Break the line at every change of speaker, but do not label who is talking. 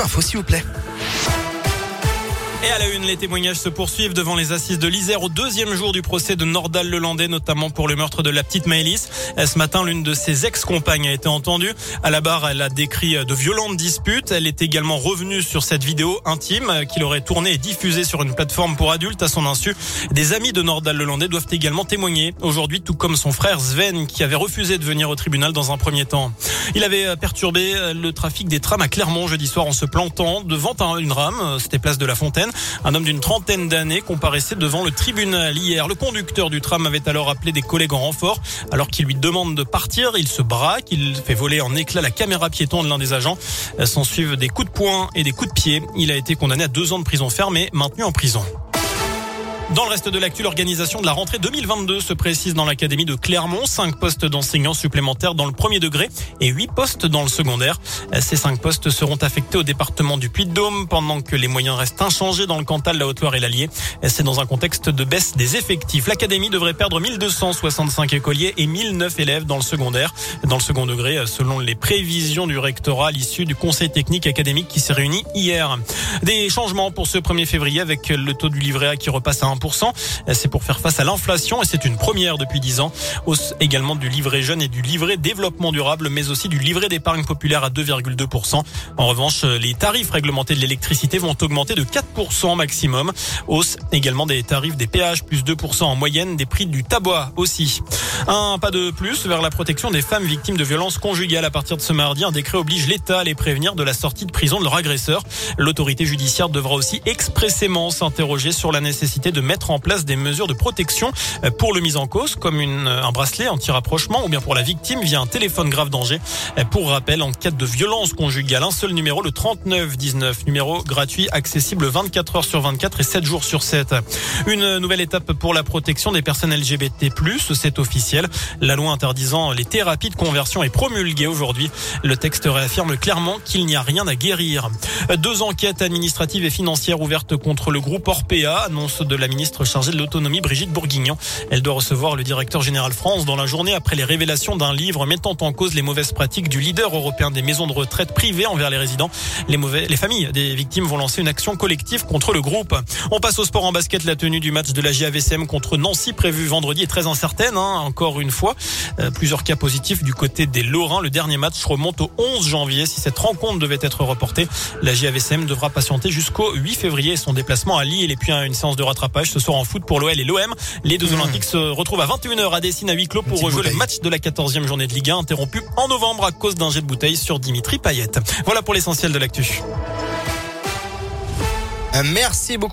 info s'il vous plaît.
Et à la une, les témoignages se poursuivent devant les assises de l'Isère au deuxième jour du procès de Nordal Lelandais, notamment pour le meurtre de la petite Maëlys. Ce matin, l'une de ses ex-compagnes a été entendue. À la barre, elle a décrit de violentes disputes. Elle est également revenue sur cette vidéo intime qu'il aurait tournée et diffusée sur une plateforme pour adultes à son insu. Des amis de Nordal Lelandais doivent également témoigner aujourd'hui, tout comme son frère Sven, qui avait refusé de venir au tribunal dans un premier temps. Il avait perturbé le trafic des trams à Clermont jeudi soir en se plantant devant une rame. C'était place de la Fontaine. Un homme d'une trentaine d'années comparaissait devant le tribunal hier. Le conducteur du tram avait alors appelé des collègues en renfort. Alors qu'il lui demande de partir, il se braque, il fait voler en éclats la caméra piéton de l'un des agents. S'en suivent des coups de poing et des coups de pied. Il a été condamné à deux ans de prison ferme et maintenu en prison. Dans le reste de l'actu, l'organisation de la rentrée 2022 se précise dans l'académie de Clermont. Cinq postes d'enseignants supplémentaires dans le premier degré et huit postes dans le secondaire. Ces cinq postes seront affectés au département du Puy-de-Dôme pendant que les moyens restent inchangés dans le Cantal, la Haute-Loire et l'Allier. C'est dans un contexte de baisse des effectifs. L'académie devrait perdre 1265 écoliers et 1009 élèves dans le secondaire. Dans le second degré, selon les prévisions du rectorat à l'issue du conseil technique académique qui s'est réuni hier. Des changements pour ce 1er février avec le taux du livret A qui repasse à 1 c'est pour faire face à l'inflation et c'est une première depuis 10 ans. Hausse également du livret jeune et du livret développement durable, mais aussi du livret d'épargne populaire à 2,2%. En revanche, les tarifs réglementés de l'électricité vont augmenter de 4% maximum. Hausse également des tarifs des péages, plus 2% en moyenne, des prix du tabac aussi. Un pas de plus vers la protection des femmes victimes de violences conjugales. À partir de ce mardi, un décret oblige l'État à les prévenir de la sortie de prison de leur agresseur. L'autorité judiciaire devra aussi expressément s'interroger sur la nécessité de mettre en place des mesures de protection pour le mis en cause, comme une, un bracelet anti-rapprochement ou bien pour la victime via un téléphone grave danger. Pour rappel, en cas de violence conjugale, un seul numéro, le 3919, numéro gratuit, accessible 24 heures sur 24 et 7 jours sur 7. Une nouvelle étape pour la protection des personnes LGBT+, c'est officiel. La loi interdisant les thérapies de conversion est promulguée aujourd'hui. Le texte réaffirme clairement qu'il n'y a rien à guérir. Deux enquêtes administratives et financières ouvertes contre le groupe Orpea, annonce de la ministre chargée de l'autonomie, Brigitte Bourguignon. Elle doit recevoir le directeur général France dans la journée après les révélations d'un livre mettant en cause les mauvaises pratiques du leader européen des maisons de retraite privées envers les résidents. Les, mauvais, les familles des victimes vont lancer une action collective contre le groupe. On passe au sport en basket. La tenue du match de la JAVCM contre Nancy prévue vendredi est très incertaine. Hein, encore une fois, euh, plusieurs cas positifs du côté des Lorrains. Le dernier match remonte au 11 janvier. Si cette rencontre devait être reportée, la JAVCM devra patienter jusqu'au 8 février. Son déplacement à Lille et puis une séance de rattrapage ce soir en foot pour l'OL et l'OM. Les deux mmh. Olympiques se retrouvent à 21h à Dessine à huis clos pour rejouer le match de la 14e journée de Ligue 1 interrompu en novembre à cause d'un jet de bouteille sur Dimitri Payet. Voilà pour l'essentiel de l'actu.
Euh, merci beaucoup.